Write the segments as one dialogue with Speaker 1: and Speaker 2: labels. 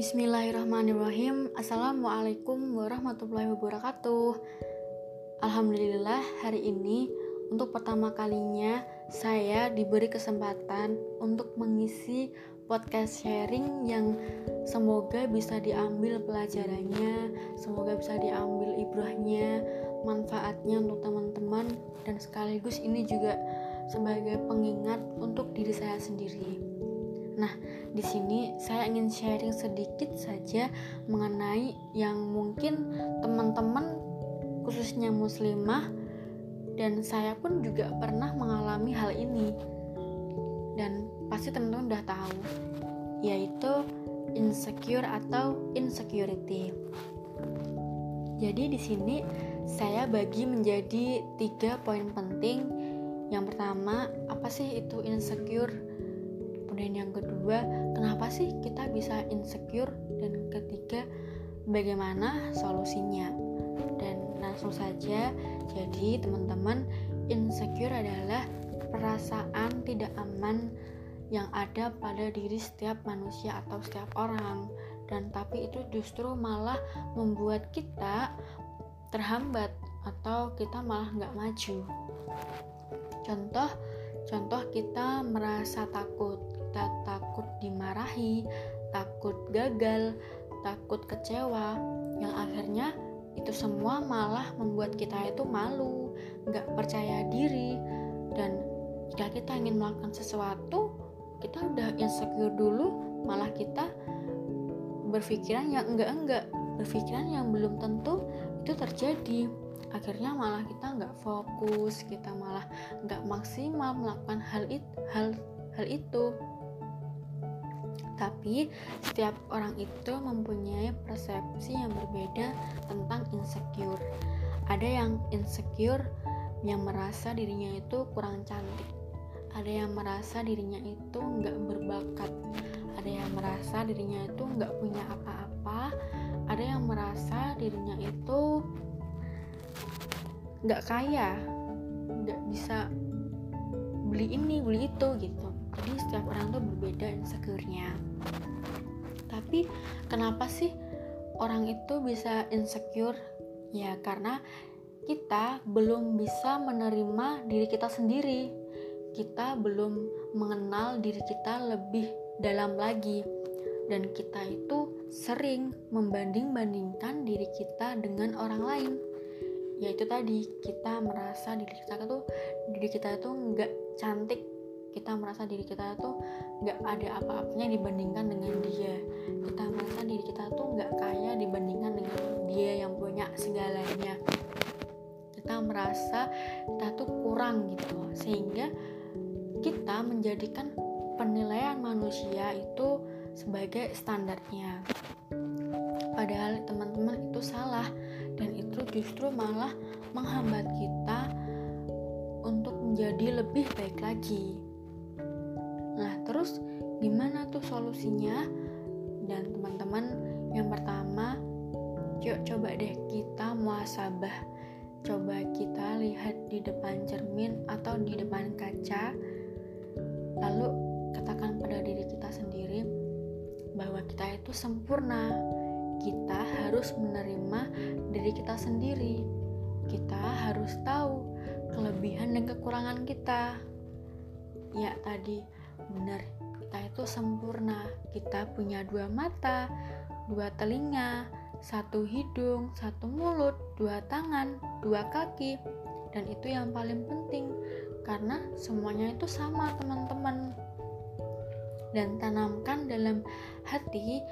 Speaker 1: Bismillahirrahmanirrahim Assalamualaikum warahmatullahi wabarakatuh Alhamdulillah hari ini untuk pertama kalinya saya diberi kesempatan untuk mengisi podcast sharing yang semoga bisa diambil pelajarannya, semoga bisa diambil ibrahnya, manfaatnya untuk teman-teman dan sekaligus ini juga sebagai pengingat untuk diri saya sendiri. Nah, di sini saya ingin sharing sedikit saja mengenai yang mungkin teman-teman khususnya muslimah dan saya pun juga pernah mengalami hal ini. Dan pasti teman-teman udah tahu yaitu insecure atau insecurity. Jadi di sini saya bagi menjadi tiga poin penting. Yang pertama apa sih itu insecure kemudian yang kedua kenapa sih kita bisa insecure? Dan ketiga bagaimana solusinya? Dan langsung saja jadi teman-teman, insecure adalah perasaan tidak aman yang ada pada diri setiap manusia atau setiap orang. Dan tapi itu justru malah membuat kita terhambat atau kita malah nggak maju. Contoh contoh kita merasa takut kita takut dimarahi takut gagal takut kecewa. Yang akhirnya itu semua malah membuat kita itu malu, nggak percaya diri, dan jika kita ingin melakukan sesuatu, kita udah insecure dulu, malah kita berpikiran yang enggak-enggak, berpikiran yang belum tentu itu terjadi. Akhirnya malah kita nggak fokus, kita malah nggak maksimal melakukan hal itu, hal hal itu tapi setiap orang itu mempunyai persepsi yang berbeda tentang insecure. Ada yang insecure yang merasa dirinya itu kurang cantik. Ada yang merasa dirinya itu nggak berbakat. Ada yang merasa dirinya itu nggak punya apa-apa. Ada yang merasa dirinya itu nggak kaya, nggak bisa beli ini beli itu gitu jadi setiap orang tuh berbeda insecure-nya. Tapi kenapa sih orang itu bisa insecure? Ya karena kita belum bisa menerima diri kita sendiri. Kita belum mengenal diri kita lebih dalam lagi. Dan kita itu sering membanding-bandingkan diri kita dengan orang lain. Yaitu tadi kita merasa diri kita tuh diri kita itu nggak cantik kita merasa diri kita tuh nggak ada apa-apanya dibandingkan dengan dia. Kita merasa diri kita tuh nggak kaya dibandingkan dengan dia yang punya segalanya. Kita merasa kita tuh kurang gitu sehingga kita menjadikan penilaian manusia itu sebagai standarnya. Padahal teman-teman itu salah dan itu justru malah menghambat kita untuk menjadi lebih baik lagi terus gimana tuh solusinya? Dan teman-teman yang pertama yuk coba deh kita muasabah. Coba kita lihat di depan cermin atau di depan kaca. Lalu katakan pada diri kita sendiri bahwa kita itu sempurna. Kita harus menerima diri kita sendiri. Kita harus tahu kelebihan dan kekurangan kita. Ya tadi benar kita itu sempurna. Kita punya dua mata dua telinga satu hidung satu mulut dua tangan dua kaki. Dan itu yang paling penting karena semuanya itu sama teman-teman. Dan tanamkan dalam hati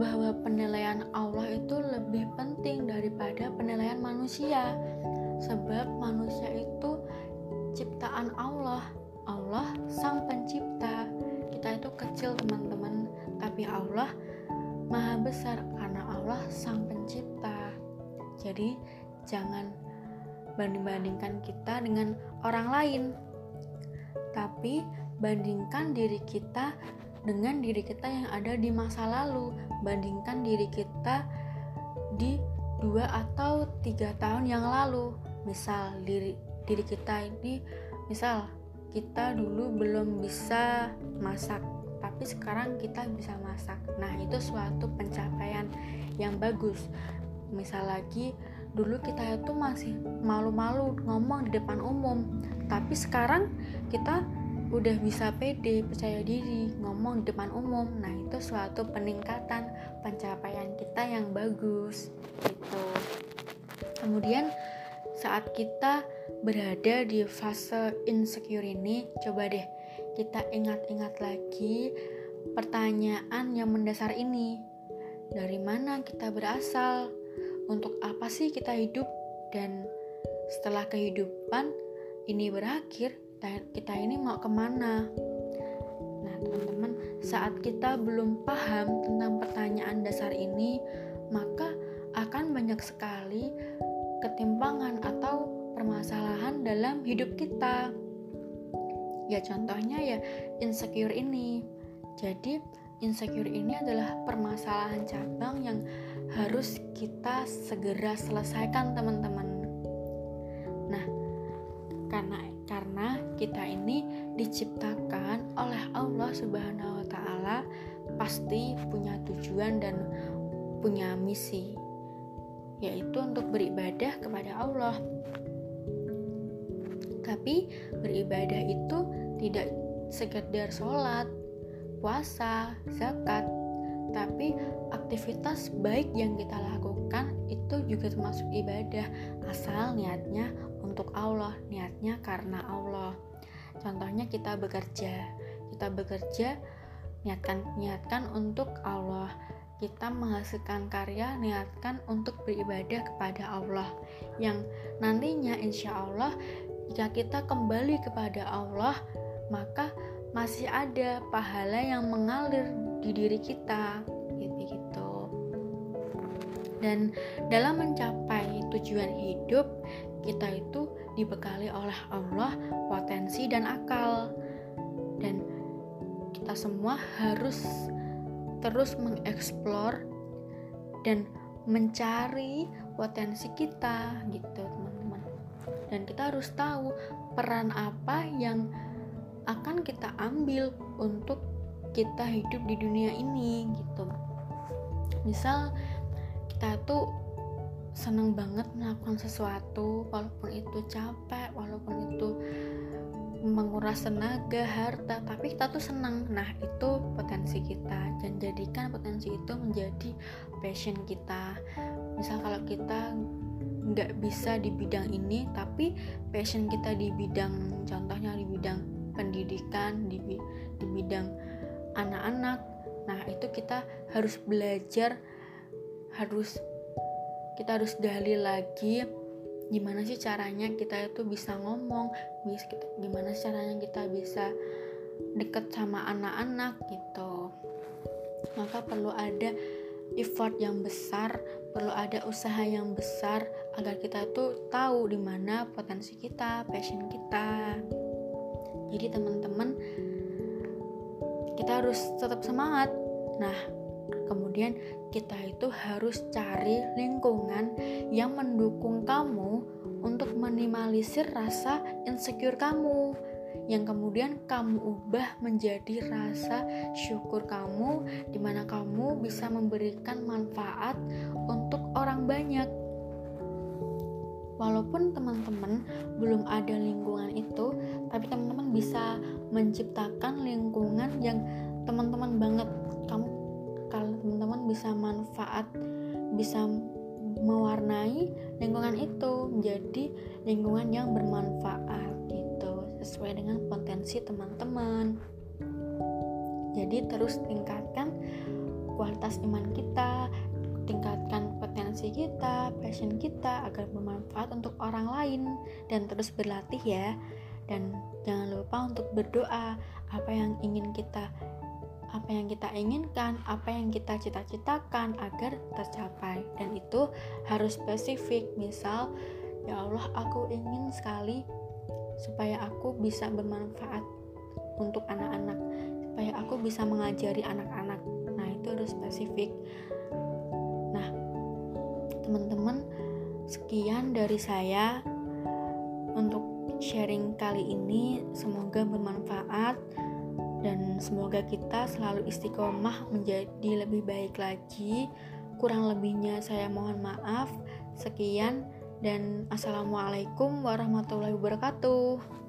Speaker 1: bahwa penilaian Allah itu lebih penting daripada penilaian manusia. Sebab manusia itu ciptaan Allah. Allah sang pencipta kecil teman-teman. Tapi Allah maha besar karena Allah sang pencipta. Jadi jangan banding-bandingkan kita dengan orang lain. Tapi bandingkan diri kita dengan diri kita yang ada di masa lalu. Bandingkan diri kita di dua atau tiga tahun yang lalu. Misal diri diri kita ini misal kita dulu belum bisa masak tapi sekarang kita bisa masak. Nah itu suatu pencapaian yang bagus. Misal lagi dulu kita itu masih malu-malu ngomong di depan umum. Tapi sekarang kita udah bisa pede percaya diri ngomong di depan umum. Nah itu suatu peningkatan pencapaian kita yang bagus gitu. Kemudian saat kita berada di fase insecure ini coba deh kita ingat-ingat lagi pertanyaan yang mendasar ini. Dari mana kita berasal? Untuk apa sih kita hidup? Dan setelah kehidupan ini berakhir kita ini mau ke mana? Nah teman-teman saat kita belum paham tentang pertanyaan dasar ini maka akan banyak sekali ketimpangan atau permasalahan dalam hidup kita ya contohnya ya insecure ini jadi insecure ini adalah permasalahan cabang yang harus kita segera selesaikan teman-teman. Nah, karena karena kita ini diciptakan oleh Allah Subhanahu wa taala pasti punya tujuan dan punya misi yaitu untuk beribadah kepada Allah. Tapi beribadah itu tidak sekedar sholat, puasa, zakat, tapi aktivitas baik yang kita lakukan itu juga termasuk ibadah asal niatnya untuk Allah, niatnya karena Allah. Contohnya kita bekerja, kita bekerja niatkan niatkan untuk Allah. Kita menghasilkan karya niatkan untuk beribadah kepada Allah yang nantinya insya Allah jika kita kembali kepada Allah maka masih ada pahala yang mengalir di diri kita gitu gitu. Dan dalam mencapai tujuan hidup kita itu dibekali oleh Allah potensi dan akal. Dan kita semua harus terus mengeksplor dan mencari potensi kita gitu teman-teman dan kita harus tahu peran apa yang akan kita ambil untuk kita hidup di dunia ini gitu misal kita tuh seneng banget melakukan sesuatu walaupun itu capek walaupun itu menguras tenaga, harta, tapi kita tuh senang. Nah, itu potensi kita dan jadikan potensi itu menjadi passion kita. Misal kalau kita nggak bisa di bidang ini, tapi passion kita di bidang, contohnya di bidang pendidikan di, di bidang anak-anak. Nah itu kita harus belajar harus kita harus gali lagi gimana sih caranya kita itu bisa ngomong bisa kita, gimana caranya kita bisa deket sama anak-anak gitu. Maka perlu ada effort yang besar perlu ada usaha yang besar agar kita tuh tahu di mana potensi kita passion kita. Jadi teman-teman kita harus tetap semangat. Nah kemudian kita itu harus cari lingkungan yang mendukung kamu untuk minimalisir rasa insecure kamu yang kemudian kamu ubah menjadi rasa syukur kamu di mana kamu bisa memberikan manfaat untuk orang banyak. Walaupun teman-teman belum ada lingkungan itu tapi teman-teman bisa menciptakan lingkungan yang teman-teman banget. Kamu kalau teman-teman bisa manfaat bisa mewarnai lingkungan itu menjadi lingkungan yang bermanfaat sesuai dengan potensi teman-teman jadi terus tingkatkan kualitas iman kita tingkatkan potensi kita, passion kita agar bermanfaat untuk orang lain dan terus berlatih ya. Dan jangan lupa untuk berdoa apa yang ingin kita apa yang kita inginkan, apa yang kita cita-citakan agar tercapai. Dan itu harus spesifik. Misal, ya Allah, aku ingin sekali supaya aku bisa bermanfaat untuk anak-anak, supaya aku bisa mengajari anak-anak. Nah, itu harus spesifik teman-teman sekian dari saya untuk sharing kali ini semoga bermanfaat dan semoga kita selalu istiqomah menjadi lebih baik lagi. Kurang lebihnya saya mohon maaf. Sekian dan assalamualaikum warahmatullahi wabarakatuh.